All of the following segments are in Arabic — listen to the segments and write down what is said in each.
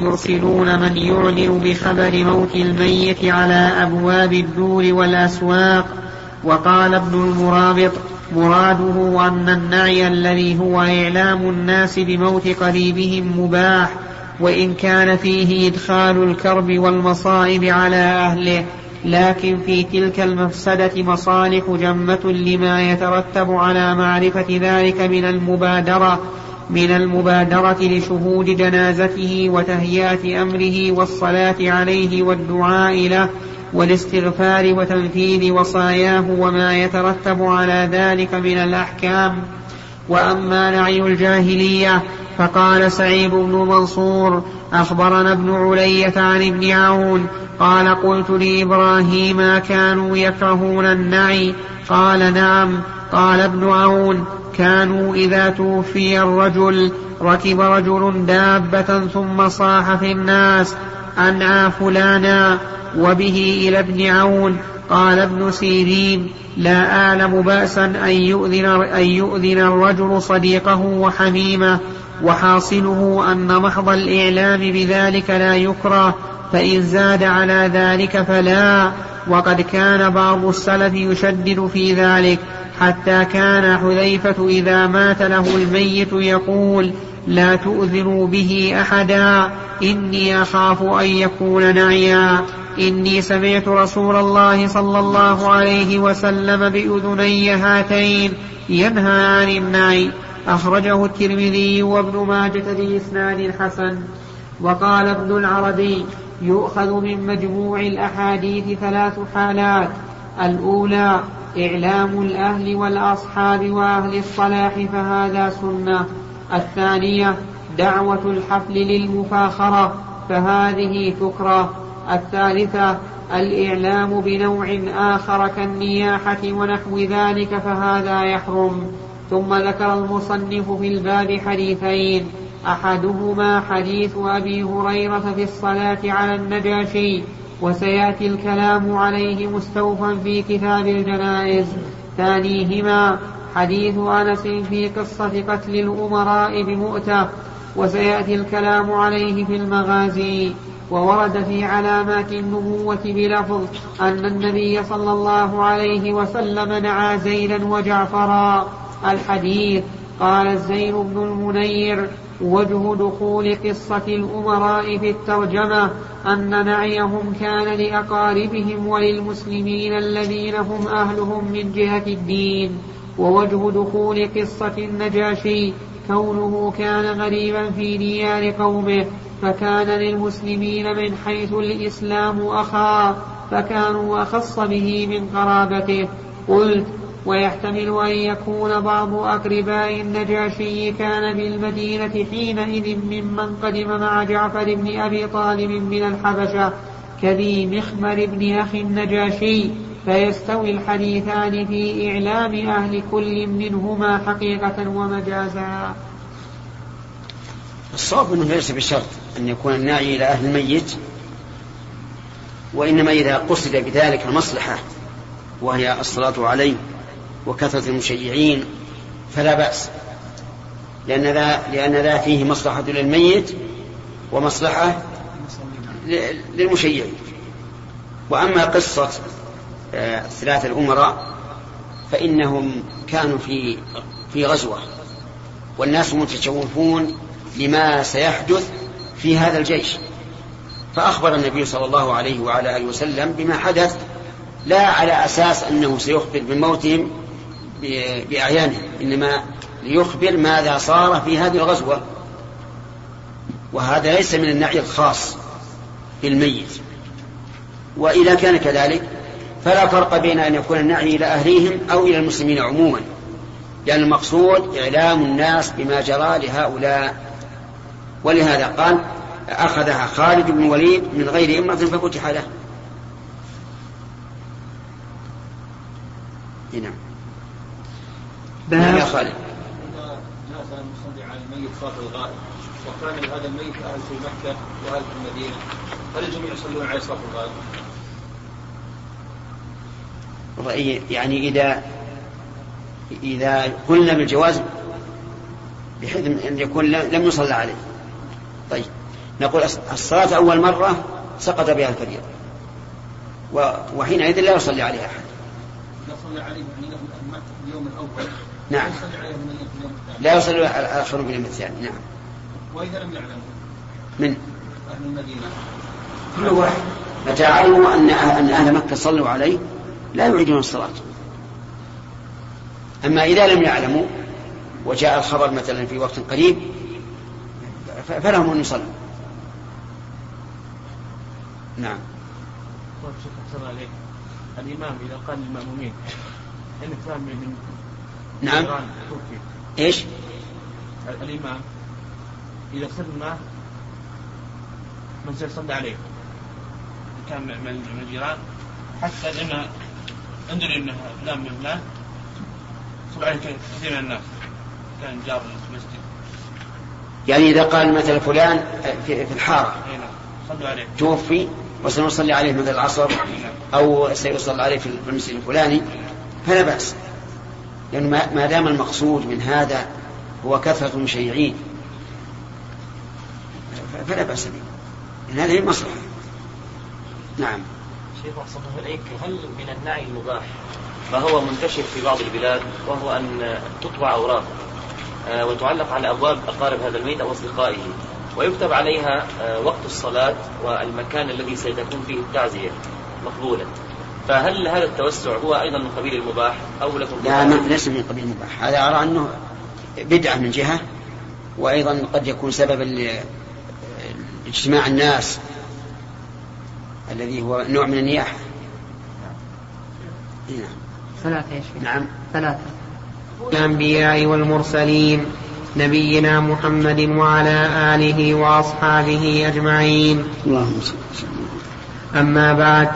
يرسلون من يعلن بخبر موت الميت على أبواب الدور والأسواق. وقال ابن المرابط مراده أن النعي الذي هو إعلام الناس بموت قريبهم مباح وإن كان فيه إدخال الكرب والمصائب على أهله. لكن في تلك المفسدة مصالح جمة لما يترتب على معرفة ذلك من المبادرة. من المبادرة لشهود جنازته وتهيئة أمره والصلاة عليه والدعاء له والاستغفار وتنفيذ وصاياه وما يترتب على ذلك من الأحكام. وأما نعي الجاهلية فقال سعيد بن منصور أخبرنا ابن علية عن ابن عون قال قلت لإبراهيم كانوا يكرهون النعي قال نعم. قال ابن عون كانوا إذا توفي الرجل ركب رجل دابة ثم صاح في الناس أنعى فلانا وبه إلى ابن عون. قال ابن سيرين لا أعلم بأسا أن يؤذن, أن يؤذن الرجل صديقه وحميمه وحاصله أن محض الإعلام بذلك لا يكره فإن زاد على ذلك فلا. وقد كان بعض السلف يشدد في ذلك حتى كان حذيفة إذا مات له الميت يقول لا تؤذنوا به أحدا إني أخاف أن يكون نعيا. إني سمعت رسول الله صلى الله عليه وسلم بأذني هاتين ينهى عن النعي. أخرجه الترمذي وابن ماجة بإسناد حسن. وقال ابن العربي يؤخذ من مجموع الأحاديث ثلاث حالات. الأولى إعلام الأهل والأصحاب وأهل الصلاح فهذا سنة. الثانية دعوة الحفل للمفاخرة فهذه تكره الثالثة الإعلام بنوع آخر كالنياحة ونحو ذلك فهذا يحرم. ثم ذكر المصنف في الباب حديثين. أحدهما حديث أبي هريرة في الصلاة على النجاشي وسيأتي الكلام عليه مستوفا في كتاب الجنائز. ثانيهما حديث أنس في قصة قتل الأمراء بمؤتة وسيأتي الكلام عليه في المغازي. وورد في علامات النبوة بلفظ أن النبي صلى الله عليه وسلم نعى زيدا وجعفرا. الحديث قال الزين بن المنير وجه دخول قصة الأمراء في الترجمة أن نعيهم كان لأقاربهم وللمسلمين الذين هم أهلهم من جهة الدين. ووجه دخول قصة النجاشي كونه كان غريبا في ديار قومه فكان للمسلمين من حيث الإسلام أخا فكانوا أخص به من قرابته. قلت ويحتمل أن يكون بعض أقرباء النجاشي كان بالمدينة حينئذ ممن قدم مع جعفر بن أبي طالب من الحبشة كذي مخمر بن أخي النجاشي. فيستوي الحديثان في إعلام أهل كل منهما حقيقة ومجازا. الصواب أنه ليس بشرط أن يكون الناعي إلى أهل الميت وإنما إذا قصد بذلك المصلحة وهي الصلاة عليه. وكثرة المشيعين فلا بأس. لأن ذا, لأن ذا فيه مصلحة للميت ومصلحة للمشيعين. وأما قصة الثلاثة آه، الأمراء فإنهم كانوا في في غزوة. والناس متشوفون لما سيحدث في هذا الجيش. فأخبر النبي صلى الله عليه وعلى آله وسلم بما حدث لا على أساس أنه سيخبر بموتهم بأعيانهم إنما ليخبر ماذا صار في هذه الغزوة. وهذا ليس من النعي الخاص بالميت. وإذا كان كذلك فلا فرق بين أن يكون النعي إلى أهليهم أو إلى المسلمين عموما. لأن المقصود إعلام الناس بما جرى لهؤلاء. ولهذا قال أخذها خالد بن وليد من غير إمرة ففتح له. نعم. نعم يا خالد ناس نصلي على الميت صلاة الغائب وكان لهذا الميت أهل في مكة وأهل في المدينة هل الجميع يصلون عليه صلاة الغائب؟ يعني إذا إذا قلنا بالجواز بحيث أن يكون لم يصلى عليه. طيب. نقول الصلاة أول مرة سقط بها الفريضة. وحينئذ لا يصلي عليها أحد. لا يصلي عليه اليوم الأول. نعم. لا يصلي على الآخرون باليوم الثاني نعم. وإذا لم يعلموا من؟ أهل المدينة. كل واحد. متى علموا أن أن أهل مكة صلوا عليه لا يعيدون الصلاة. أما إذا لم يعلموا وجاء الخبر مثلا في وقت قريب فلهم أن يصلوا. نعم. طيب الإمام إذا قال للمأمومين إنك فاهم من نعم. إيش؟ الإمام إذا سلم من سيصلي عليه. كان من الجيران حتى أن أندري أنه فلان من فلان صلى عليه كثير من الناس كان جار المسجد. يعني إذا قال مثلا فلان في الحارة. نعم. صلوا عليه. توفي وسنصلي عليه مثل العصر نعم. أو سيصلى عليه في المسجد الفلاني فلا بأس. لأنه ما دام المقصود من هذا هو كثرة المشيعين. فلا بأس به. هذه المصلحة. نعم. شيخ أحسن إليك هل من النعي المباح ما هو منتشر في بعض البلاد وهو أن تطبع أوراق آه، وتعلق على أبواب أقارب هذا الميت أو أصدقائه ويكتب عليها آه، وقت الصلاة والمكان الذي سيكون فيه التعزية مقبولا. فهل هذا التوسع هو أيضا من قبيل المباح أو لكم لا ليس من قبيل المباح. هذا أرى أنه بدعة من جهة وأيضا قد يكون سببا لاجتماع الناس الذي هو نوع من النياحة. نعم. ثلاثة يا شيخ. نعم. ثلاثة. الأنبياء والمرسلين نبينا محمد وعلى آله وأصحابه أجمعين. اللهم أما بعد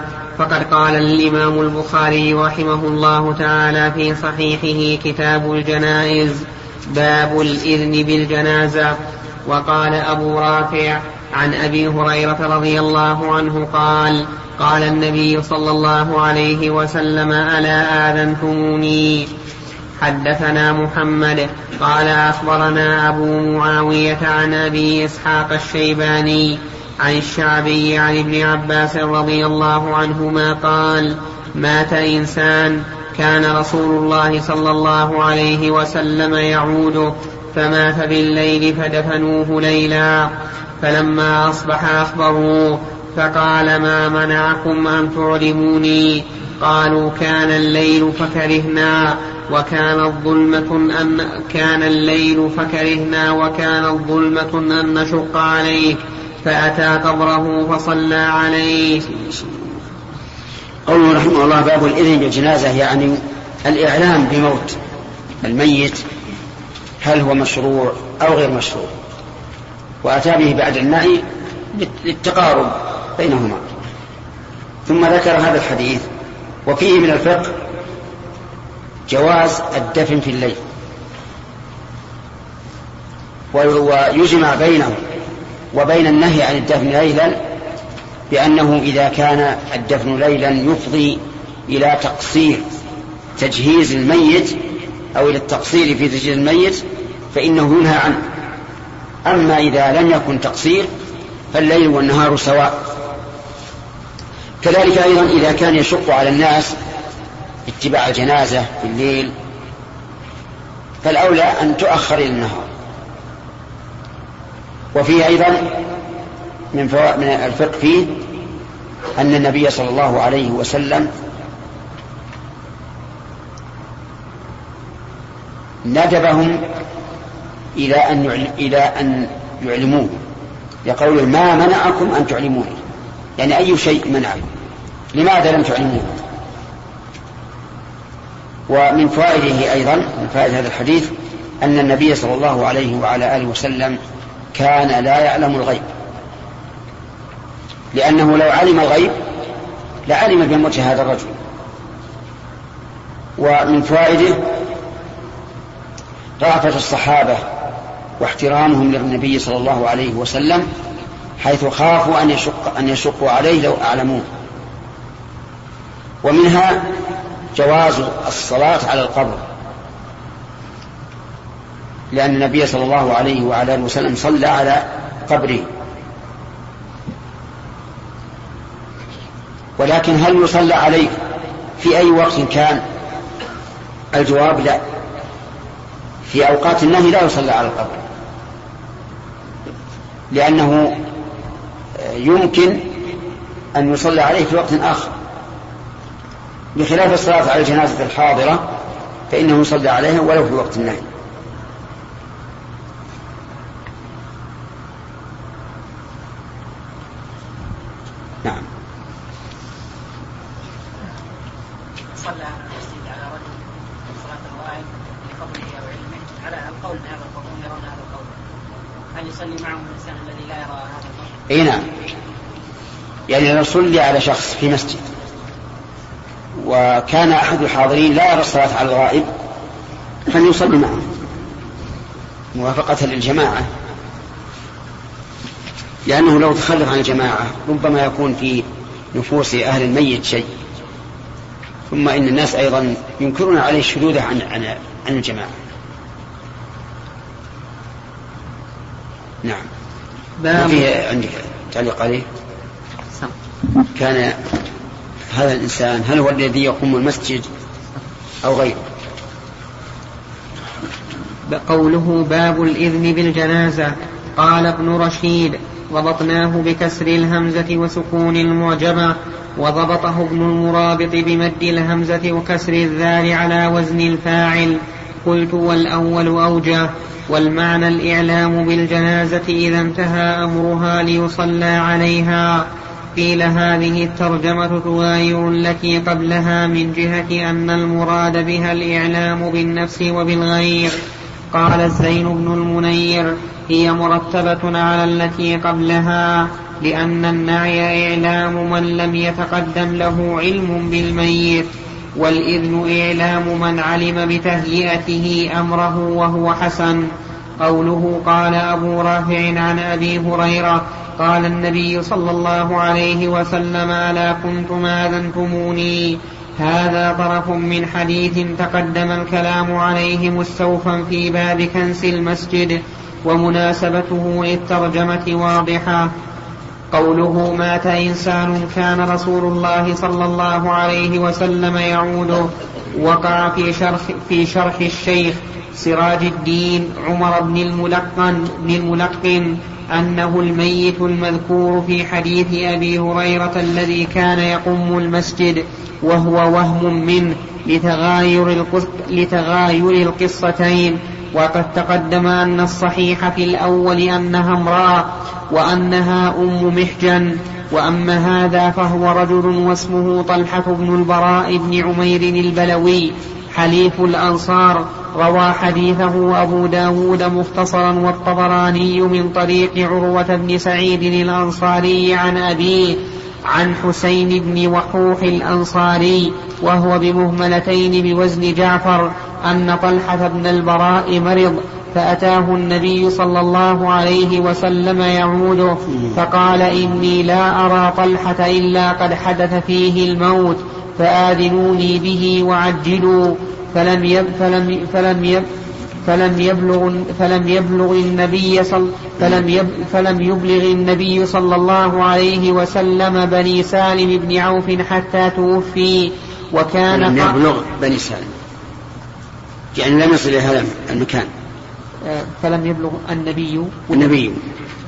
فقد قال الإمام البخاري رحمه الله تعالى في صحيحه كتاب الجنائز باب الإذن بالجنازة. وقال أبو رافع عن أبي هريرة رضي الله عنه قال قال النبي صلى الله عليه وسلم ألا آذنتموني؟ حدثنا محمد. قال أخبرنا أبو معاوية عن أبي إسحاق الشيباني عن الشعبي عن ابن عباس رضي الله عنهما قال مات إنسان كان رسول الله صلى الله عليه وسلم يعود فمات بالليل فدفنوه ليلا. فلما أصبح أخبروه فقال ما منعكم أن تعلموني؟ قالوا كان الليل فكرهنا وكانت ظلمة أن كان الليل فكرهنا وكانت ظلمة أن نشق عليك. فأتى قبره فصلى عليه. قوله رحمه الله باب الإذن بالجنازة يعني الإعلام بموت الميت هل هو مشروع أو غير مشروع. وأتى به بعد النهي للتقارب بينهما. ثم ذكر هذا الحديث وفيه من الفقه جواز الدفن في الليل. ويجمع بينه وبين النهي عن الدفن ليلا بأنه إذا كان الدفن ليلا يفضي إلى تقصير تجهيز الميت أو إلى التقصير في تجهيز الميت فإنه ينهى عنه. أما إذا لم يكن تقصير فالليل والنهار سواء. كذلك أيضا إذا كان يشق على الناس اتباع الجنازة في الليل فالأولى أن تؤخر إلى النهار. وفيه أيضا من من الفقه فيه أن النبي صلى الله عليه وسلم ندبهم إلى أن إلى أن يعلموه لقوله ما منعكم أن تعلموني يعني أي شيء منعكم لماذا لم تعلموه؟ ومن فوائده أيضا من فائدة هذا الحديث أن النبي صلى الله عليه وعلى آله وسلم كان لا يعلم الغيب. لأنه لو علم الغيب لعلم بموت هذا الرجل. ومن فوائده رأفة الصحابة واحترامهم للنبي صلى الله عليه وسلم حيث خافوا أن يشق أن يشقوا عليه لو أعلموه. ومنها جواز الصلاة على القبر. لأن النبي صلى الله عليه وعلى آله وسلم صلى على قبره. ولكن هل يصلى عليه في أي وقت كان؟ الجواب لا. في أوقات النهي لا يصلى على القبر. لأنه يمكن أن يصلى عليه في وقت آخر. بخلاف الصلاة على الجنازة الحاضرة فإنه يصلى عليها ولو في وقت النهي. يعني لو صلي على شخص في مسجد. وكان أحد الحاضرين لا يرى الصلاة على الغائب فليصلي معه. موافقة للجماعة. لأنه لو تخلف عن الجماعة ربما يكون في نفوس أهل الميت شيء. ثم إن الناس أيضا ينكرون عليه الشذوذ عن عن عن الجماعة. نعم. ما في عندك تعليق عليه؟ كان هذا الإنسان هل هو الذي يقوم المسجد أو غيره؟ قوله باب الإذن بالجنازة. قال ابن رشيد ضبطناه بكسر الهمزة وسكون المعجمة وضبطه ابن المرابط بمد الهمزة وكسر الذال على وزن الفاعل. قلت والأول أوجه والمعنى الإعلام بالجنازة إذا انتهى أمرها ليصلى عليها. قيل هذه الترجمة تغاير التي قبلها من جهة أن المراد بها الإعلام بالنفس وبالغير. قال الزين بن المنير هي مرتبة على التي قبلها لأن النعي إعلام من لم يتقدم له علم بالميت والإذن إعلام من علم بتهيئته أمره وهو حسن. قوله قال أبو رافع عن أبي هريرة قال النبي صلى الله عليه وسلم ألا كنتم آذنتموني؟ هذا طرف من حديث تقدم الكلام عليه مستوفا في باب كنس المسجد ومناسبته للترجمة واضحة. قوله مات إنسان كان رسول الله صلى الله عليه وسلم يعود وقع في شرح, في شرح الشيخ سراج الدين عمر بن الملقن, بن الملقن أنه الميت المذكور في حديث أبي هريرة الذي كان يقم المسجد وهو وهم منه لتغاير, لتغاير القصتين. وقد تقدم أن الصحيح في الأول أنها امرأة وأنها أم محجن. وأما هذا فهو رجل واسمه طلحة بن البراء بن عمير البلوي حليف الأنصار روى حديثه أبو داود مختصرا والطبراني من طريق عروة بن سعيد الأنصاري عن أبيه عن حسين بن وحوح الأنصاري وهو بمهملتين بوزن جعفر أن طلحة بن البراء مرض فأتاه النبي صلى الله عليه وسلم يعوده فقال إني لا أرى طلحة إلا قد حدث فيه الموت فآذنوني به وعجلوا فلم يب فلم فلم يب فلم يبلغ فلم يبلغ النبي صل فلم يب فلم يبلغ النبي صلى الله عليه وسلم بني سالم بن عوف حتى توفي وكان لم يبلغ بني سالم يعني لم يصل إلى هذا المكان. فلم يبلغ النبي. النبي.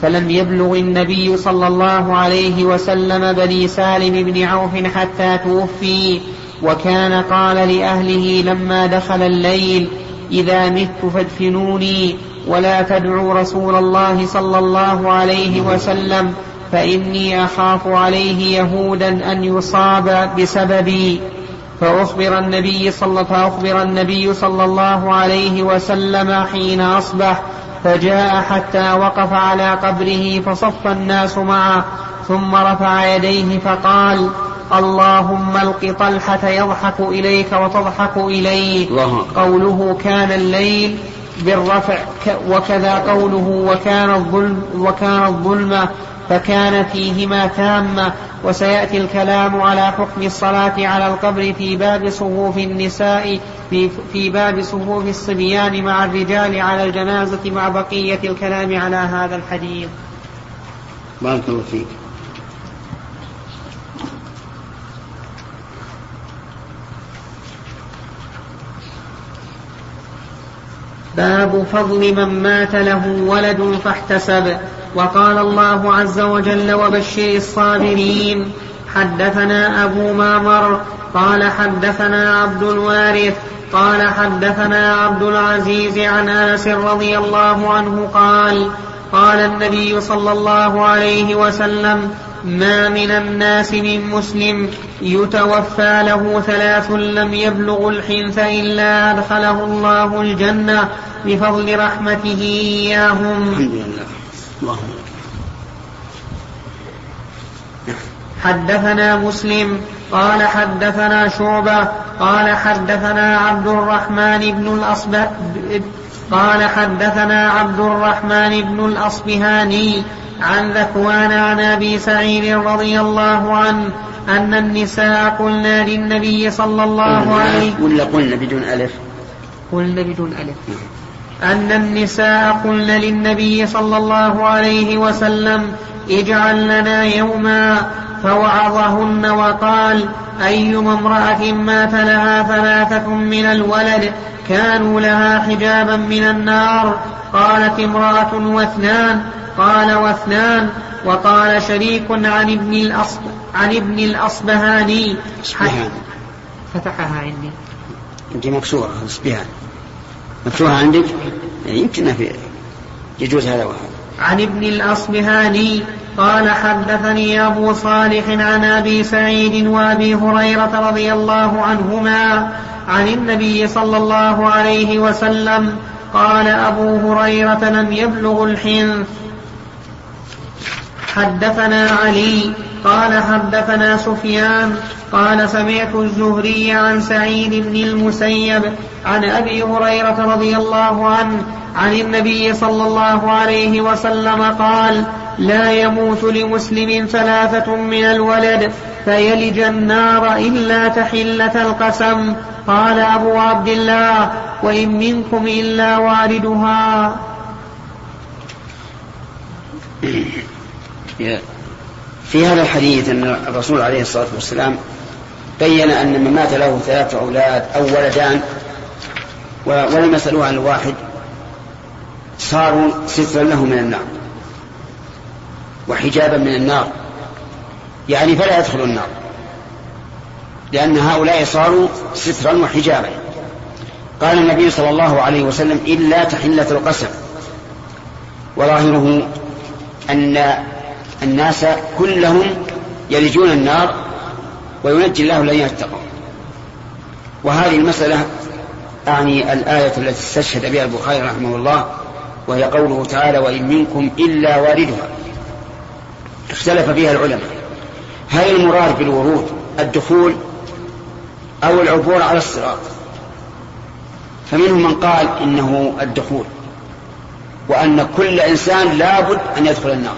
فلم يبلغ النبي صلى الله عليه وسلم بني سالم بن عوف حتى توفي. وكان قال لأهله لما دخل الليل إذا مت فادفنوني ولا تدعوا رسول الله صلى الله عليه وسلم فإني أخاف عليه يهودا أن يصاب بسببي. فأخبر النبي صلى فأخبر النبي صلى الله عليه وسلم حين أصبح فجاء حتى وقف على قبره فصف الناس معه ثم رفع يديه فقال اللهم ألق طلحة يضحك إليك وتضحك إليه قوله كان الليل بالرفع وكذا قوله وكان الظلم وكان الظلمة فكان فيهما تامة وسيأتي الكلام على حكم الصلاة على القبر في باب صفوف النساء في, في باب صفوف الصبيان مع الرجال على الجنازة مع بقية الكلام على هذا الحديث. بارك الله فيك. باب فضل من مات له ولد فاحتسب. وقال الله عز وجل وبشر الصابرين حدثنا أبو معمر قال حدثنا عبد الوارث قال حدثنا عبد العزيز عن أنس رضي الله عنه قال قال النبي صلى الله عليه وسلم ما من الناس من مسلم يتوفى له ثلاث لم يبلغ الحنث إلا أدخله الله الجنة بفضل رحمته إياهم. حدثنا مسلم قال حدثنا شعبة قال حدثنا عبد الرحمن بن الأصبه قال حدثنا عبد الرحمن بن الأصبهاني عن ذكوان عن أبي سعيد رضي الله عنه أن النساء قلنا للنبي صلى الله عليه ولا قلنا بدون ألف. قلنا بدون ألف. أن النساء قلن للنبي صلى الله عليه وسلم اجعل لنا يوما فوعظهن وقال أيما امرأة مات لها ثلاثة من الولد كانوا لها حجابا من النار. قالت امرأة واثنان قال واثنان وقال شريك عن ابن الأصب عن ابن الأصبهاني. فتحها عندي أنت مكسورة اصبهان مفتوحة عندك؟ يعني يمكن في يجوز هذا وهذا. عن ابن الأصبهاني قال حدثني أبو صالح عن أبي سعيد وأبي هريرة رضي الله عنهما عن النبي صلى الله عليه وسلم قال أبو هريرة لم يبلغ الحنث حدثنا علي قال حدثنا سفيان قال سمعت الزهري عن سعيد بن المسيب عن أبي هريرة رضي الله عنه عن النبي صلى الله عليه وسلم قال لا يموت لمسلم ثلاثة من الولد فيلج النار إلا تحلة القسم. قال أبو عبد الله وإن منكم إلا واردها. في هذا. الحديث أن الرسول عليه الصلاة والسلام بين أن من مات له ثلاثة أولاد أو ولدان ولم يسألوه عن الواحد صاروا سترا له من النار وحجابا من النار. يعني فلا يدخل النار لأن هؤلاء صاروا سترا وحجابا. قال النبي صلى الله عليه وسلم إلا تحلة القسم. وظاهره أن الناس كلهم يلجون النار وينجي الله الذين اتقوا وهذه المسألة أعني الآية التي استشهد بها البخاري رحمه الله وهي قوله تعالى وإن منكم إلا واردها اختلف فيها العلماء. هل المراد بالورود الدخول أو العبور على الصراط؟ فمنهم من قال إنه الدخول وأن كل إنسان لابد أن يدخل النار.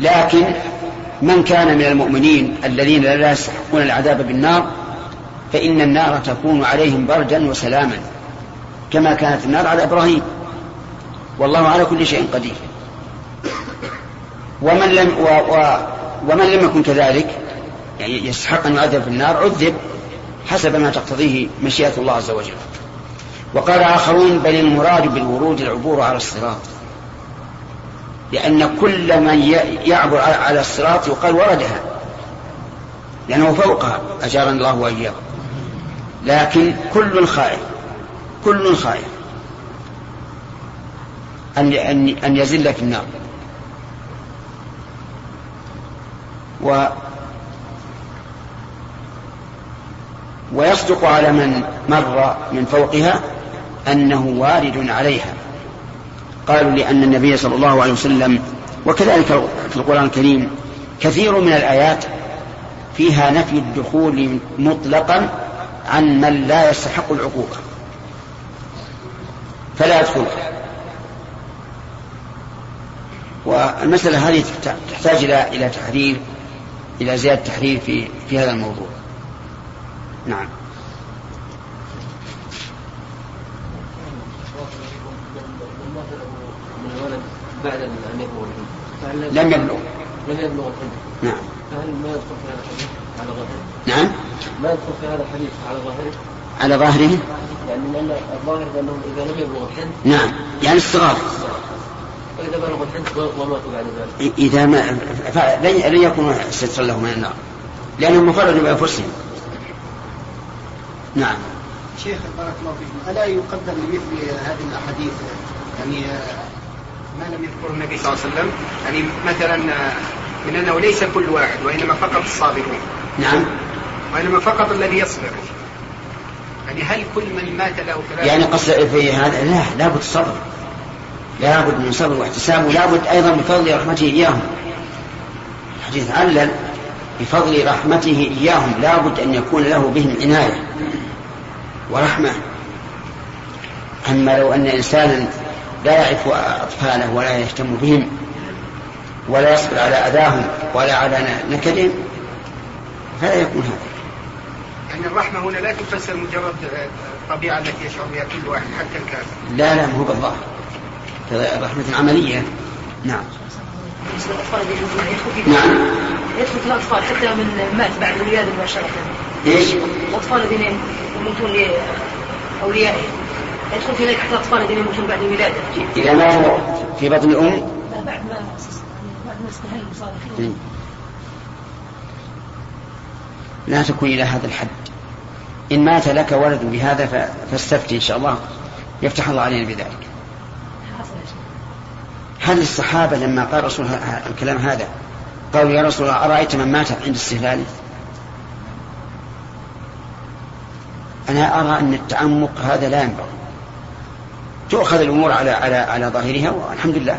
لكن من كان من المؤمنين الذين لا يستحقون العذاب بالنار فإن النار تكون عليهم بردا وسلاما كما كانت النار على إبراهيم. والله على كل شيء قدير. ومن لم و و ومن لم يكن كذلك يعني يستحق أن يعذب في النار عذب حسب ما تقتضيه مشيئة الله عز وجل. وقال آخرون بل المراد بالورود العبور على الصراط. لأن كل من يعبر على الصراط يقال وردها. لأنه فوقها أجارنا الله وإياكم. لكن كل خائف كل خائف. أن أن أن يزل في النار. و ويصدق على من مر من فوقها أنه وارد عليها. قالوا لأن النبي صلى الله عليه وسلم وكذلك في القرآن الكريم كثير من الآيات فيها نفي الدخول مطلقا عن من لا يستحق العقوبة فلا يدخل والمسألة هذه تحتاج إلى إلى تحرير إلى زيادة تحرير في في هذا الموضوع. نعم. بعد أن يبلغ لم يبلغ. لم يبلغ الحلم نعم. فهل ما يدخل في هذا الحديث على ظاهره؟ نعم. ما يدخل في هذا الحديث على ظاهره؟ على ظاهره يعني لأن الظاهر أنهم إذا لم يبلغوا الحنث نعم. يعني الصغار. وإذا بلغوا الحنث وماتوا بعد ذلك. إذا ما لن لن يكون سترا له من النار. لأنهم مفردوا بأنفسهم. نعم. شيخ بارك الله فيكم. ألا يقدر لمثل هذه الأحاديث؟ يعني ما لم يذكره النبي صلى الله عليه وسلم. يعني مثلا من أنه ليس كل واحد وإنما فقط الصابرون. نعم. وإنما فقط الذي يصبر. يعني هل كل من مات له ثلاثة يعني قصد في هذا لا لابد الصبر لابد من صبر واحتساب ولابد أيضا من فضل رحمته إياهم. الحديث علل بفضل رحمته إياهم. لابد أن يكون له بهم عناية ورحمة. أما لو أن إنسانا لا يعرف أطفاله ولا يهتم بهم ولا يصبر على أذاهم ولا على نكدهم فلا يكون هذا. يعني الرحمة هنا لا تفسر مجرد الطبيعة التي يشعر بها كل واحد حتى الكافر. لا لا ما هو بالظاهر رحمة عملية نعم. بالنسبة للاطفال الذين يدخل في نعم. يدخل في الأطفال حتى من مات بعد الولادة مباشرة. إيش؟ الأطفال الذين يموتون لأوليائهم. في الاطفال بعد إذا مات في بطن الأم لا، بعد ما بعد ما استهل لا تكون إلى هذا الحد. إن مات لك ولد بهذا فاستفتي إن شاء الله. يفتح الله علينا بذلك. هل الصحابة لما قال رسول الكلام هذا قالوا يا رسول الله أرأيت من مات عند استهلاله أنا أرى أن التعمق هذا لا ينبغي. تؤخذ الأمور على على على ظاهرها والحمد لله.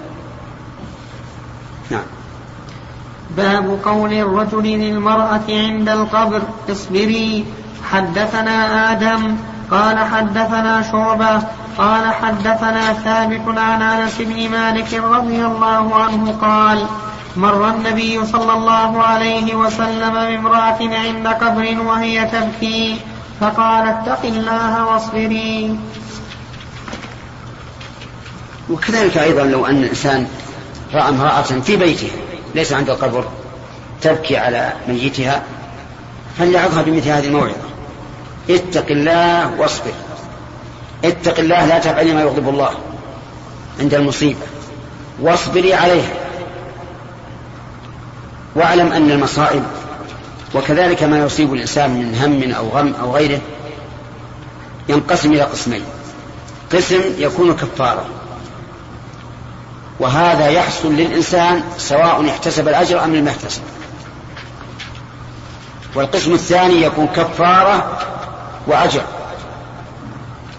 نعم. باب قول الرجل للمرأة عند القبر اصبري حدثنا آدم قال حدثنا شعبة قال حدثنا ثابت عن أنس بن مالك رضي الله عنه قال مر النبي صلى الله عليه وسلم بامرأة عند قبر وهي تبكي فقال اتق الله واصبري. وكذلك أيضا لو أن الإنسان رأى امرأة في بيته ليس عند القبر تبكي على ميتها فليعظها بمثل هذه الموعظة. اتق الله واصبر. اتق الله لا تفعلي ما يغضب الله عند المصيبة. واصبري عليها. واعلم أن المصائب وكذلك ما يصيب الإنسان من هم أو غم أو غيره ينقسم إلى قسمين. قسم يكون كفارة. وهذا يحصل للإنسان سواء احتسب الأجر أم لم يحتسب. والقسم الثاني يكون كفارة وأجر.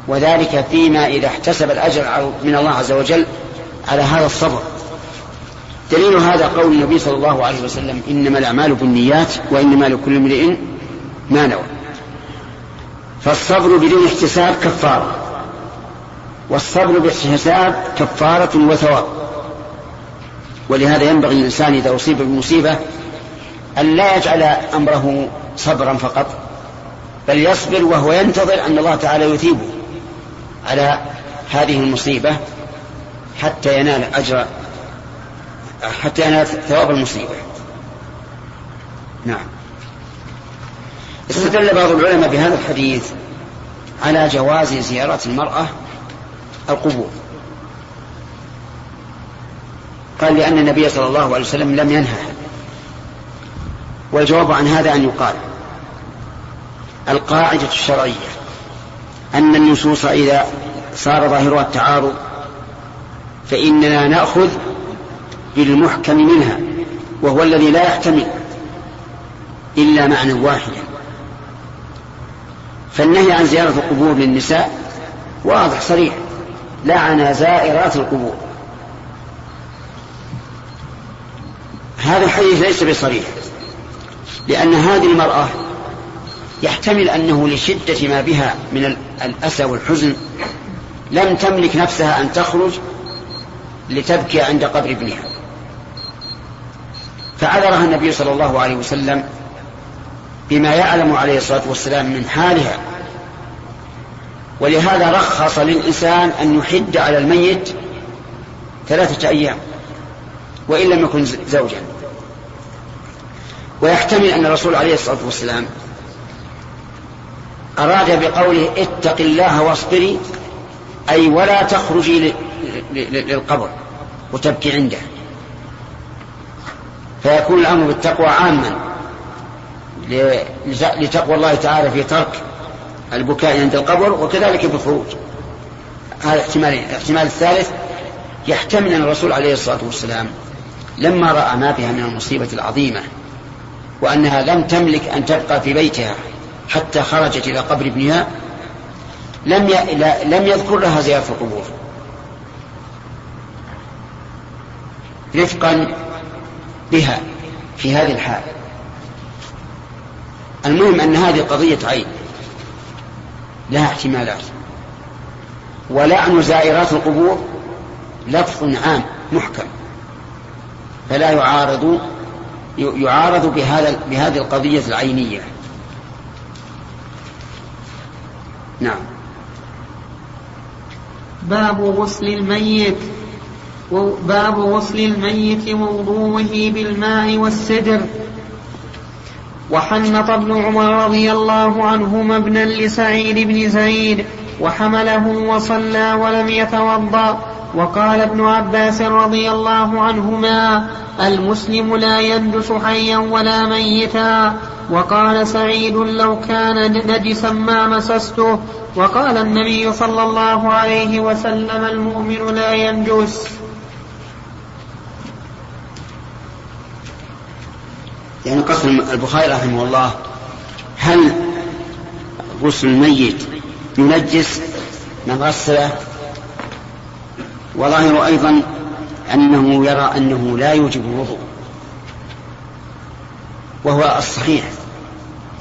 وذلك فيما إذا احتسب الأجر من الله عز وجل على هذا الصبر. دليل هذا قول النبي صلى الله عليه وسلم إنما الأعمال بالنيات وإنما لكل امرئ ما نوى. فالصبر بدون احتساب كفارة. والصبر باحتساب كفارة وثواب. ولهذا ينبغي للإنسان إذا أصيب بمصيبة أن لا يجعل أمره صبرا فقط بل يصبر وهو ينتظر أن الله تعالى يثيبه على هذه المصيبة حتى ينال أجر حتى ينال ثواب المصيبة. نعم. استدل بعض العلماء بهذا الحديث على جواز زيارة المرأة القبور. قال لأن النبي صلى الله عليه وسلم لم ينهى. والجواب عن هذا أن يقال القاعدة الشرعية أن النصوص إذا صار ظاهرها التعارض فإننا نأخذ بالمحكم منها وهو الذي لا يحتمل إلا معنى واحدا. فالنهي عن زيارة القبور للنساء واضح صريح لعن زائرات القبور. هذا الحديث ليس بصريح لأن هذه المرأة يحتمل أنه لشدة ما بها من الأسى والحزن لم تملك نفسها أن تخرج لتبكي عند قبر ابنها. فعذرها النبي صلى الله عليه وسلم بما يعلم عليه الصلاة والسلام من حالها. ولهذا رخص للإنسان أن يحد على الميت ثلاثة أيام وإن لم يكن زوجا. ويحتمل أن الرسول عليه الصلاة والسلام أراد بقوله اتق الله واصبري أي ولا تخرجي للقبر وتبكي عنده. فيكون الأمر بالتقوى عاما لتقوى الله تعالى في ترك البكاء عند القبر وكذلك بالخروج. هذا احتمال الاحتمال الثالث يحتمل أن الرسول عليه الصلاة والسلام لما رأى ما بها من المصيبة العظيمة وأنها لم تملك أن تبقى في بيتها حتى خرجت إلى قبر ابنها لم. لم يذكر لها زيارة القبور. رفقا بها في هذه الحال. المهم أن هذه قضية عين لها احتمالات. ولعن زائرات القبور لفظ عام محكم. فلا يعارض يعارض بهذا بهذه القضية العينية. نعم. باب غسل الميت باب غسل الميت ووضوءه بالماء والسدر. وحنط ابن عمر رضي الله عنهما ابنا لسعيد بن زيد وحمله وصلى ولم يتوضأ. وقال ابن عباس رضي الله عنهما المسلم لا يندس حيا ولا ميتا. وقال سعيد لو كان نجسا ما مسسته. وقال النبي صلى الله عليه وسلم المؤمن لا ينجس يعني قصد البخاري رحمه الله هل غسل الميت ينجس من غسله وظاهر أيضا أنه يرى أنه لا يوجب الوضوء. وهو الصحيح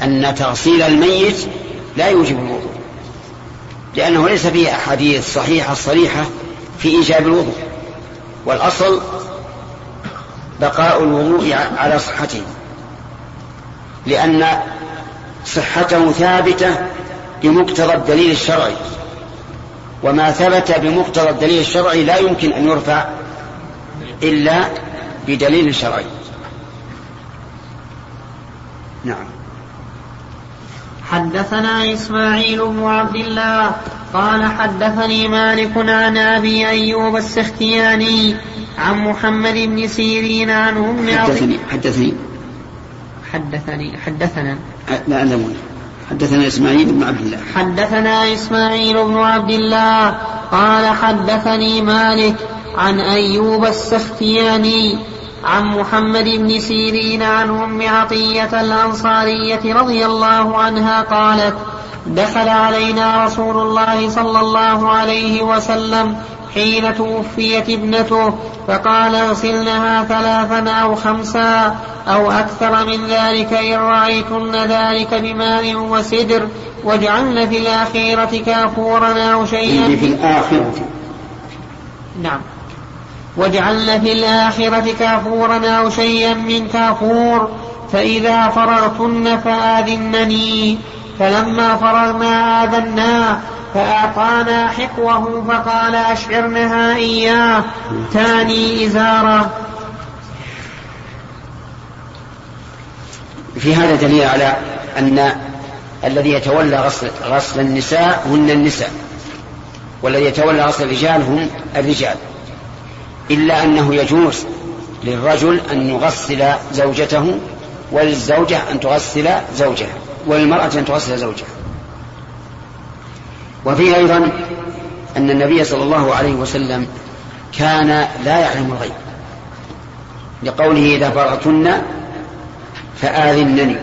أن تغسيل الميت لا يوجب الوضوء لأنه ليس فيه أحاديث صحيحة صريحة في إيجاب الوضوء والأصل بقاء الوضوء على صحته لأن صحته ثابتة بمقتضى الدليل الشرعي. وما ثبت بمقتضى الدليل الشرعي لا يمكن أن يرفع إلا بدليل شرعي. نعم. حدثنا إسماعيل بن عبد الله قال حدثني مالك عن أبي أيوب السختياني عن محمد بن سيرين عن أم حدثني حدثني. حدثني حدثنا. لا أعلم حدثنا إسماعيل بن عبد الله. حدثنا إسماعيل بن عبد الله قال حدثني مالك عن أيوب السختياني عن محمد بن سيرين عن أم عطية الأنصارية رضي الله عنها قالت دخل علينا رسول الله صلى الله عليه وسلم حين توفيت ابنته فقال أغسلنها ثلاثا أو خمسا أو أكثر من ذلك إن رأيتن ذلك بماء وسدر واجعلن في الآخرة كافورا أو شيئا. في الآخرة. نعم. واجعلن في الآخرة كافورا أو شيئا من كافور فإذا فرغتن فآذنني. فلما فرغنا آذناه فأعطانا حقوه فقال أشعرنها إياه. تاني إزارة. في هذا دليل على أن الذي يتولى غسل, غسل النساء هن النساء والذي يتولى غسل الرجال هم الرجال. إلا أنه يجوز للرجل أن يغسل زوجته وللزوجة أن تغسل زوجها. وللمرأة أن تغسل زوجها. وفيه أيضا أن النبي صلى الله عليه وسلم كان لا يعلم الغيب. لقوله إذا فرغتن فآذنني.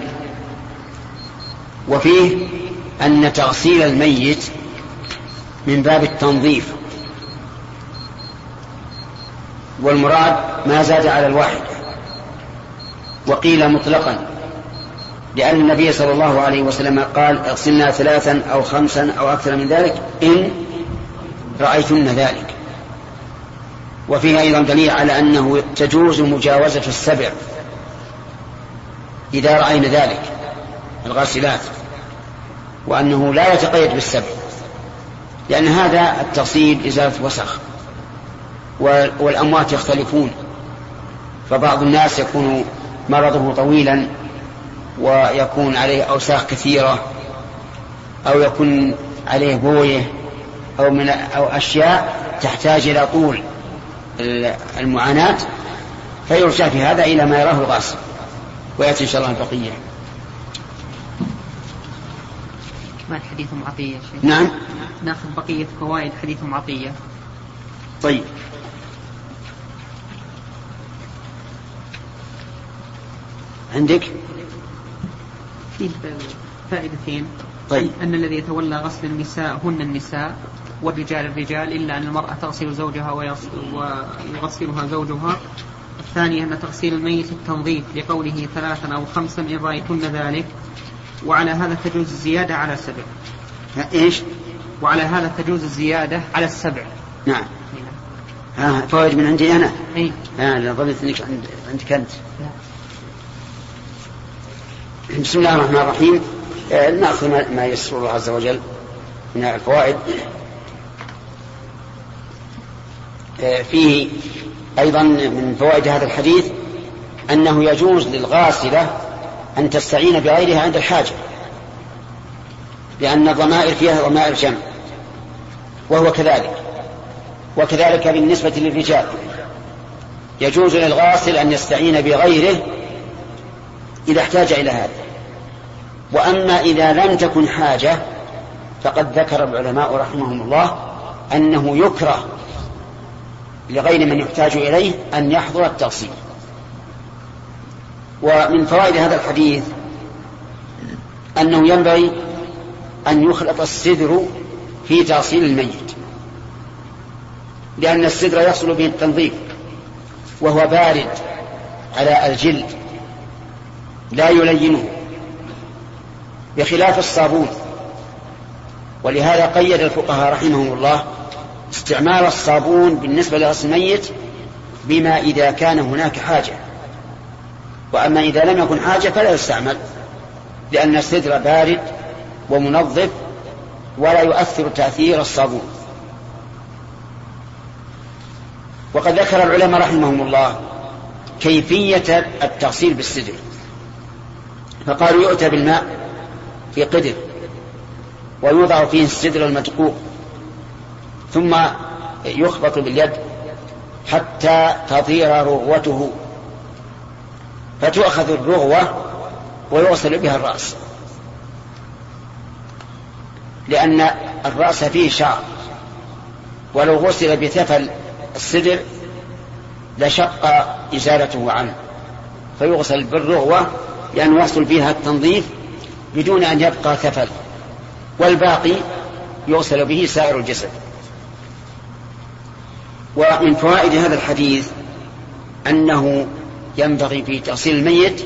وفيه أن تغسيل الميت من باب التنظيف. والمراد ما زاد على الواحد. وقيل مطلقا لأن النبي صلى الله عليه وسلم قال اغسلنا ثلاثا أو خمسا أو أكثر من ذلك إن رأيتن ذلك. وفيه أيضا دليل على أنه تجوز مجاوزة السبع إذا رأينا ذلك الغاسلات وأنه لا يتقيد بالسبع لأن هذا التغسيل إزالة وسخ والأموات يختلفون فبعض الناس يكون مرضه طويلا ويكون عليه أوساخ كثيرة أو يكون عليه بوية أو من أو أشياء تحتاج إلى طول المعاناة فيرجع في هذا إلى ما يراه الغاصب ويأتي إن شاء الله البقية ما حديث عطية شيخ. نعم. ناخذ بقية فوائد حديث عطية. طيب. عندك؟ في فائدتين. طيب. أن الذي يتولى غسل النساء هن النساء والرجال الرجال إلا أن المرأة تغسل زوجها ويغسلها زوجها. الثانية أن تغسيل الميت التنظيف لقوله ثلاثا أو خمسا إن رأيتن ذلك. وعلى هذا تجوز الزيادة على سبع إيش؟ وعلى هذا تجوز الزيادة على السبع. نعم. ها فوائد من عندي أنا؟ أي. أنا ظننت أنك عند عندك أنت. بسم الله الرحمن الرحيم. آه، نأخذ ما يسر الله عز وجل من الفوائد. آه، فيه أيضا من فوائد هذا الحديث أنه يجوز للغاسلة أن تستعين بغيرها عند الحاجة لأن الضمائر فيها ضمائر جمع وهو كذلك وكذلك بالنسبة للرجال. يجوز للغاسل أن يستعين بغيره إذا احتاج إلى هذا. وأما إذا لم تكن حاجة فقد ذكر العلماء رحمهم الله أنه يكره لغير من يحتاج إليه أن يحضر التغسيل. ومن فوائد هذا الحديث أنه ينبغي أن يخلط السدر في تغسيل الميت. لأن السدر يحصل به التنظيف وهو بارد على الجلد. لا يلينه بخلاف الصابون. ولهذا قيد الفقهاء رحمهم الله استعمال الصابون بالنسبة لغسل الميت بما إذا كان هناك حاجة. وأما إذا لم يكن حاجة فلا يستعمل لأن السدر بارد ومنظف ولا يؤثر تأثير الصابون. وقد ذكر العلماء رحمهم الله كيفية التغسيل بالسدر فقالوا يؤتى بالماء في قدر ويوضع فيه السدر المدقوق ثم يخبط باليد حتى تطير رغوته فتؤخذ الرغوة ويغسل بها الرأس. لأن الرأس فيه شعر ولو غسل بثفل السدر لشق إزالته عنه فيغسل بالرغوة لأن يحصل فيها التنظيف بدون أن يبقى ثفل والباقي يغسل به سائر الجسد. ومن فوائد هذا الحديث أنه ينبغي في تغسيل الميت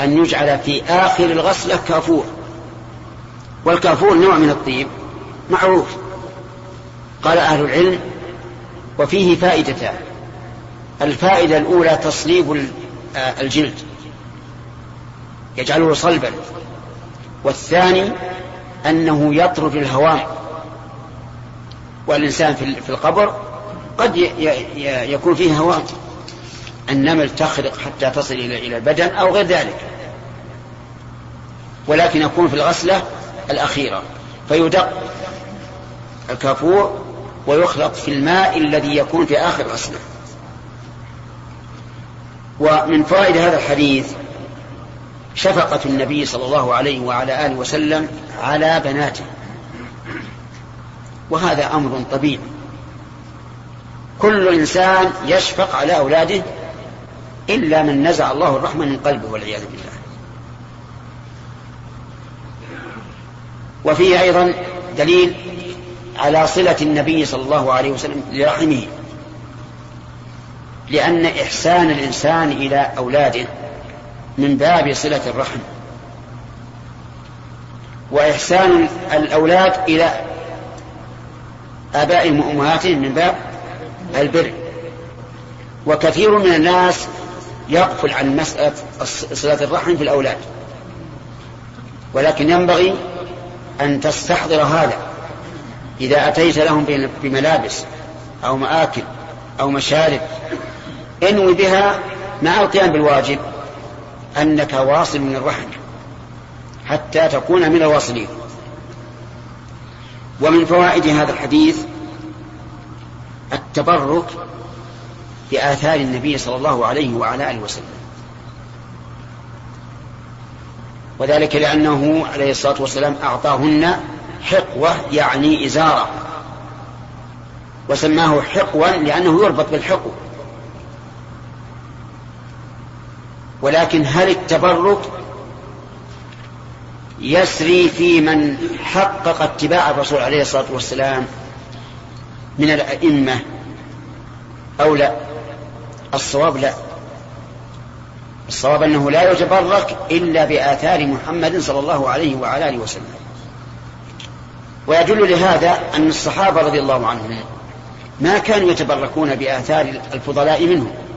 أن يجعل في آخر الغسلة كافور. والكافور نوع من الطيب معروف. قال أهل العلم وفيه فائدتان الفائدة الأولى تصليب الجلد. يجعله صلبا. والثاني أنه يطرد الهوام والإنسان في القبر قد يكون فيه هوام النمل تخرق حتى تصل إلى البدن أو غير ذلك. ولكن يكون في الغسلة الأخيرة. فيدق الكافور ويخلط في الماء الذي يكون في آخر الغسلة. ومن فوائد هذا الحديث شفقة النبي صلى الله عليه وعلى آله وسلم على بناته. وهذا أمر طبيعي. كل إنسان يشفق على أولاده إلا من نزع الله الرحمة من قلبه والعياذ بالله. وفيه أيضا دليل على صلة النبي صلى الله عليه وسلم لرحمه. لأن إحسان الإنسان إلى أولاده من باب صلة الرحم. وإحسان الأولاد إلى آبائهم وأمهاتهم من باب البر. وكثير من الناس يغفل عن مسألة صلة الرحم في الأولاد. ولكن ينبغي أن تستحضر هذا. إذا أتيت لهم بملابس أو مآكل أو مشارب انوي بها مع القيام بالواجب. أنك واصل من الرحم حتى تكون من الواصلين. ومن فوائد هذا الحديث التبرك بآثار النبي صلى الله عليه وعلى آله وسلم. وذلك لأنه عليه الصلاة والسلام أعطاهن حقوة يعني إزارة. وسماه حقوا لأنه يربط بالحقو ولكن هل التبرك يسري في من حقق اتباع الرسول عليه الصلاة والسلام من الأئمة أو لا؟ الصواب لا. الصواب أنه لا يتبرك إلا بآثار محمد صلى الله عليه وعلى آله وسلم. ويدل لهذا أن الصحابة رضي الله عنهم ما كانوا يتبركون بآثار الفضلاء منهم.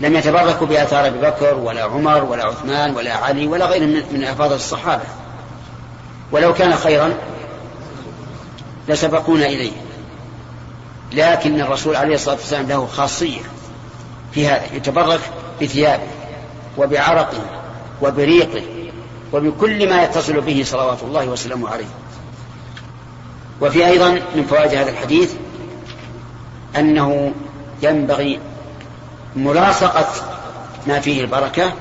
لم يتبركوا بآثار أبي بكر ولا عمر ولا عثمان ولا علي ولا غيرهم من أفاضل الصحابة. ولو كان خيرا لسبقونا إليه. لكن الرسول عليه الصلاة والسلام له خاصية في هذا يتبرك بثيابه وبعرقه وبريقه وبكل ما يتصل به صلوات الله وسلامه عليه. وفي أيضا من فوائد هذا الحديث أنه ينبغي ملاصقة ما فيه البركة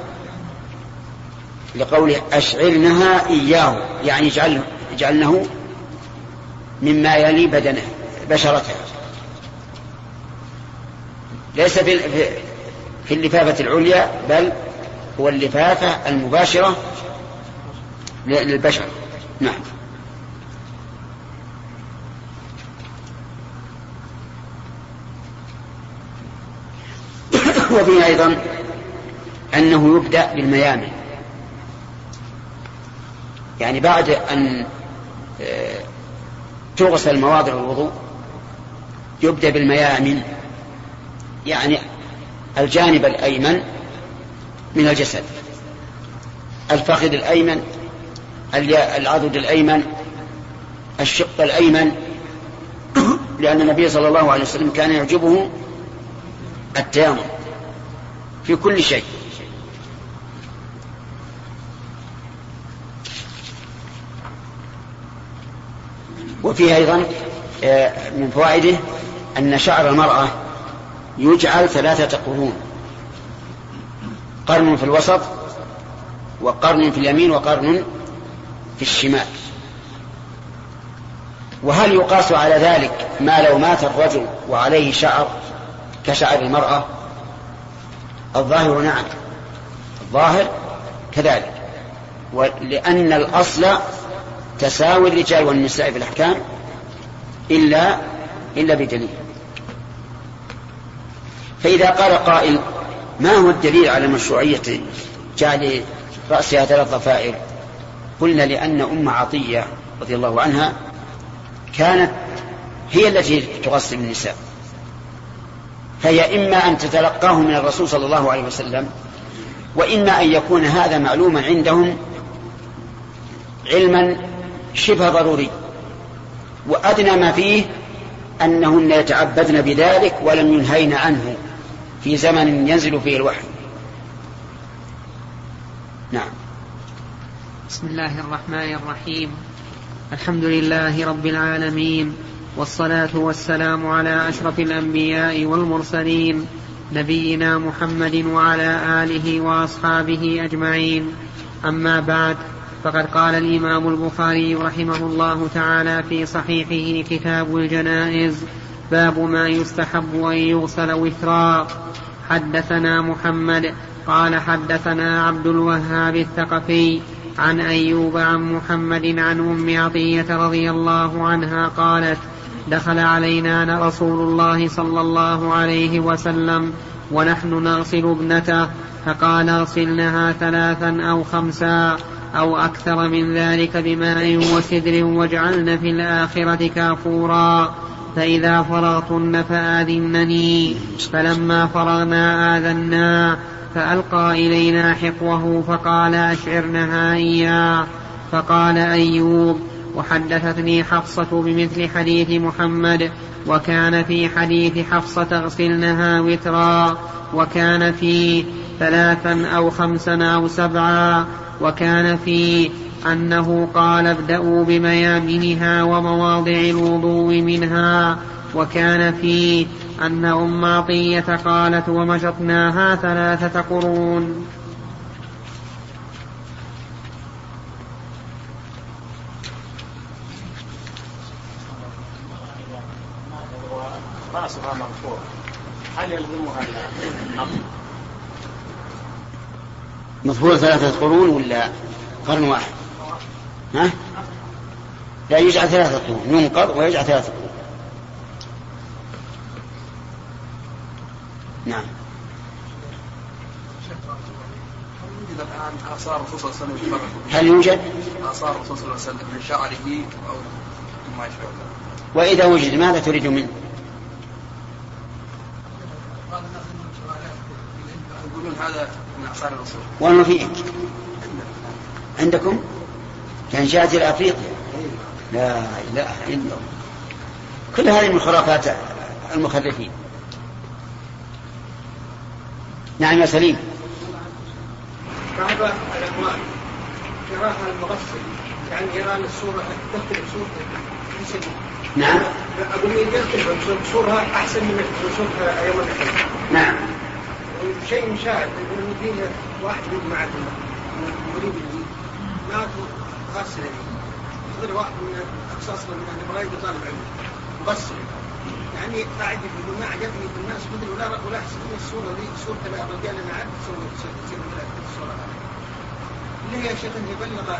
لقوله أشعرنها إياه يعني اجعل اجعلنه مما يلي بدنه بشرته. ليس في في اللفافة العليا بل هو اللفافة المباشرة للبشر. نعم. وفيه أيضا أنه يبدأ بالميامن. يعني بعد أن آه، تغسل مواضع الوضوء يبدأ بالميامن يعني الجانب الأيمن من الجسد الفخذ الأيمن العضد الأيمن الشق الأيمن لأن النبي صلى الله عليه وسلم كان يعجبه التيامن في كل شيء. وفيه أيضا آه، من فوائده أن شعر المرأة يجعل ثلاثة قرون. قرن في الوسط وقرن في اليمين وقرن في الشمال. وهل يقاس على ذلك ما لو مات الرجل وعليه شعر كشعر المرأة؟ الظاهر نعم. الظاهر كذلك. ولأن الأصل تساوي الرجال والنساء في الأحكام إلا إلا بدليل. فإذا قال قائل ما هو الدليل على مشروعية جعل رأسها ثلاث ضفائر قلنا لأن أم عطية رضي الله عنها كانت هي التي تغسل النساء. فهي إما أن تتلقاه من الرسول صلى الله عليه وسلم وإما أن يكون هذا معلوما عندهم علما شبه ضروري. وأدنى ما فيه أنهن يتعبدن بذلك ولم ينهين عنه في زمن ينزل فيه الوحي. نعم. بسم الله الرحمن الرحيم. الحمد لله رب العالمين. والصلاة والسلام على أشرف الأنبياء والمرسلين نبينا محمد وعلى آله وأصحابه أجمعين. أما بعد فقد قال الإمام البخاري رحمه الله تعالى في صحيحه كتاب الجنائز باب ما يستحب أن يغسل وثرا حدثنا محمد قال حدثنا عبد الوهاب الثقفي عن أيوب عن محمد عن أم عطية رضي الله عنها قالت دخل علينا رسول الله صلى الله عليه وسلم ونحن نغسل ابنته فقال أغسلنها ثلاثا أو خمسا أو أكثر من ذلك بماء وسدر واجعلن في الآخرة كافورا فإذا فرغتن فآذنني. فلما فرغنا آذنا فألقى إلينا حقوه فقال أشعرنها إياه. فقال أيوب وحدثتني حفصة بمثل حديث محمد وكان في حديث حفصة اغسلنها وترا وكان في ثلاثا أو خمسا أو سبعا وكان في أنه قال ابدأوا بميامنها ومواضع الوضوء منها وكان فيه أن أم عطية قالت ومشطناها ثلاثة قرون رأسها مرفوع هل يلزمها ثلاثة قرون ولا قرن واحد ها؟ لا يجعل ثلاثة قرون ينقض ويجعل ثلاثة قرون نعم الآن آثار الرسول صلى الله عليه وسلم هل يوجد؟ آثار الرسول صلى الله عليه وسلم من شعره أو ما يشبه ذلك. وإذا وجد ماذا تريد منه؟ وما فيك. عندكم؟ كان جاءت إلى أفريقيا. لا إله إلا الله. كل هذه من خرافات المخرفين. نعم يا سليم. بعض الأموال يراها المغسل. يعني يرى الصورة تختلف صورته نعم. أقول لي تختلف صورها أحسن من صورتها يوم الأحد نعم. شيء مشاهد. فيه واحد يجي معك مريد لي ما غسل يحضر واحد من اخصاص من الابراهيم طالب علم مغسل يعني قاعد يقول ما عجبني في الناس مثل ولا ولا احسن الصورة دي صورة الرجال أنا عارف صورة الصورة اللي هي شيخ يبلغ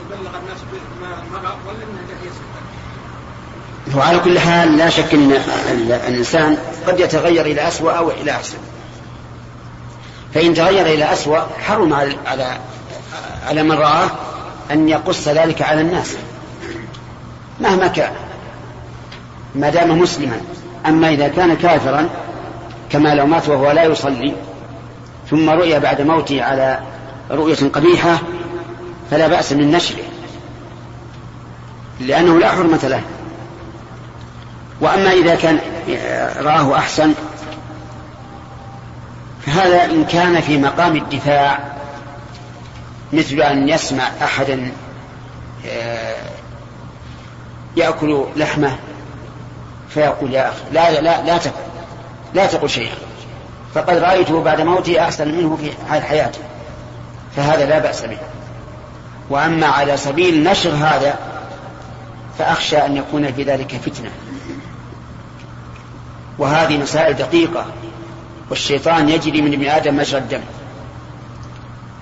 يبلغ الناس ما مرض ولا انها جاية سكر وعلى كل حال لا شك إن الإنسان قد يتغير إلى اسوء أو إلى أحسن. فإن تغير إلى اسوء حرم على على على من رآه أن يقص ذلك على الناس. مهما كان ما دام مسلما. أما إذا كان كافرا كما لو مات وهو لا يصلي ثم رؤي بعد موته على رؤية قبيحة فلا بأس من نشره لأنه لا حرمة له. وأما إذا كان رآه أحسن فهذا إن كان في مقام الدفاع مثل أن يسمع أحدا يأكل لحمه فيقول يا أخي لا لا لا تقل لا تقل شيئا. فقد رأيته بعد موته أحسن منه في حال حياته فهذا لا بأس به. وأما على سبيل نشر هذا فأخشى أن يكون في ذلك فتنة. وهذه مسائل دقيقة. والشيطان يجري من ابن آدم مجرى الدم.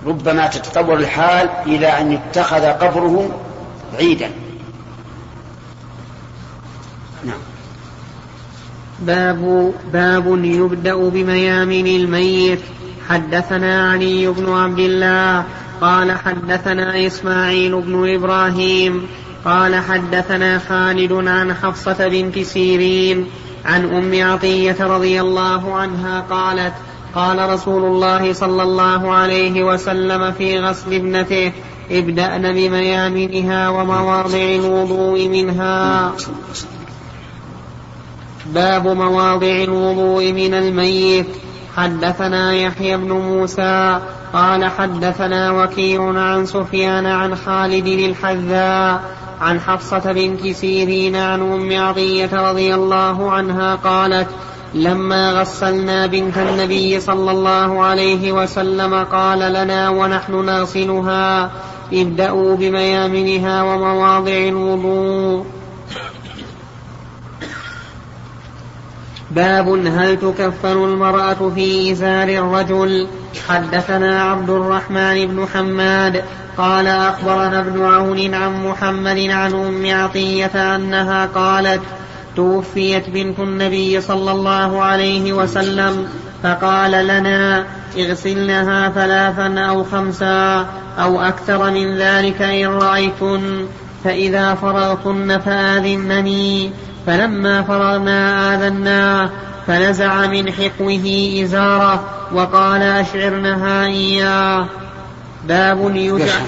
ربما تتطور الحال إلى أن يتخذ قبره عيدا. نعم. باب باب يبدأ بميامن الميت. حدثنا علي بن عبد الله قال حدثنا إسماعيل بن إبراهيم قال حدثنا خالد عن حفصة بنت سيرين عن أم عطية رضي الله عنها قالت قال رسول الله صلى الله عليه وسلم في غسل ابنته ابدأن بميامنها ومواضع الوضوء منها. باب مواضع الوضوء من الميت. حدثنا يحيى بن موسى قال حدثنا وكيع عن سفيان عن خالد الحذاء عن حفصة بنت سيرين عن أم عطية رضي الله عنها قالت لما غسلنا بنت النبي صلى الله عليه وسلم قال لنا ونحن نغسلها ابدأوا بميامنها ومواضع الوضوء. باب هل تكفن المرأة في إزار الرجل؟ حدثنا عبد الرحمن بن حماد قال أخبرنا ابن عون عن محمد عن أم عطية أنها قالت توفيت بنت النبي صلى الله عليه وسلم فقال لنا اغسلنها ثلاثا أو خمسا أو أكثر من ذلك إن رأيتن فإذا فرغتن فآذنني فلما فرغنا آذناه فنزع من حقوه إزارة وقال أشعرنها إياه. باب يجعل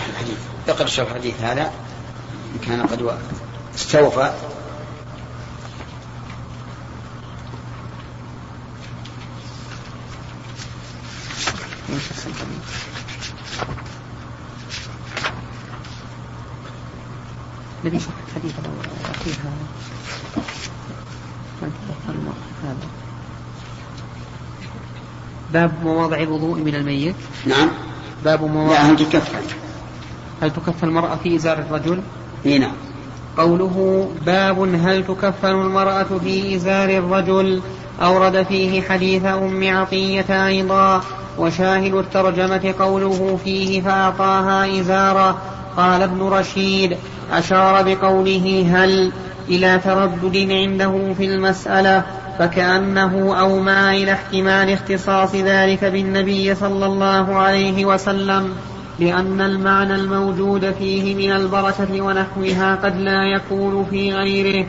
اقرأ شرح الحديث هذا. إن كان قد استوفى. الذي صح حديث الأخير هذا هذا باب مواضع الوضوء من الميت. نعم. باب مواضع لا هل تكفن هل تكفن المرأة في إزار الرجل؟ إي نعم. قوله باب هل تكفن المرأة في إزار الرجل؟ أورد فيه حديث أم عطية أيضا وشاهد الترجمة قوله فيه فأعطاها إزارا قال ابن رشيد أشار بقوله هل إلى تردد عنده في المسألة. فكأنه أومى إلى احتمال اختصاص ذلك بالنبي صلى الله عليه وسلم لأن المعنى الموجود فيه من البركة ونحوها قد لا يكون في غيره.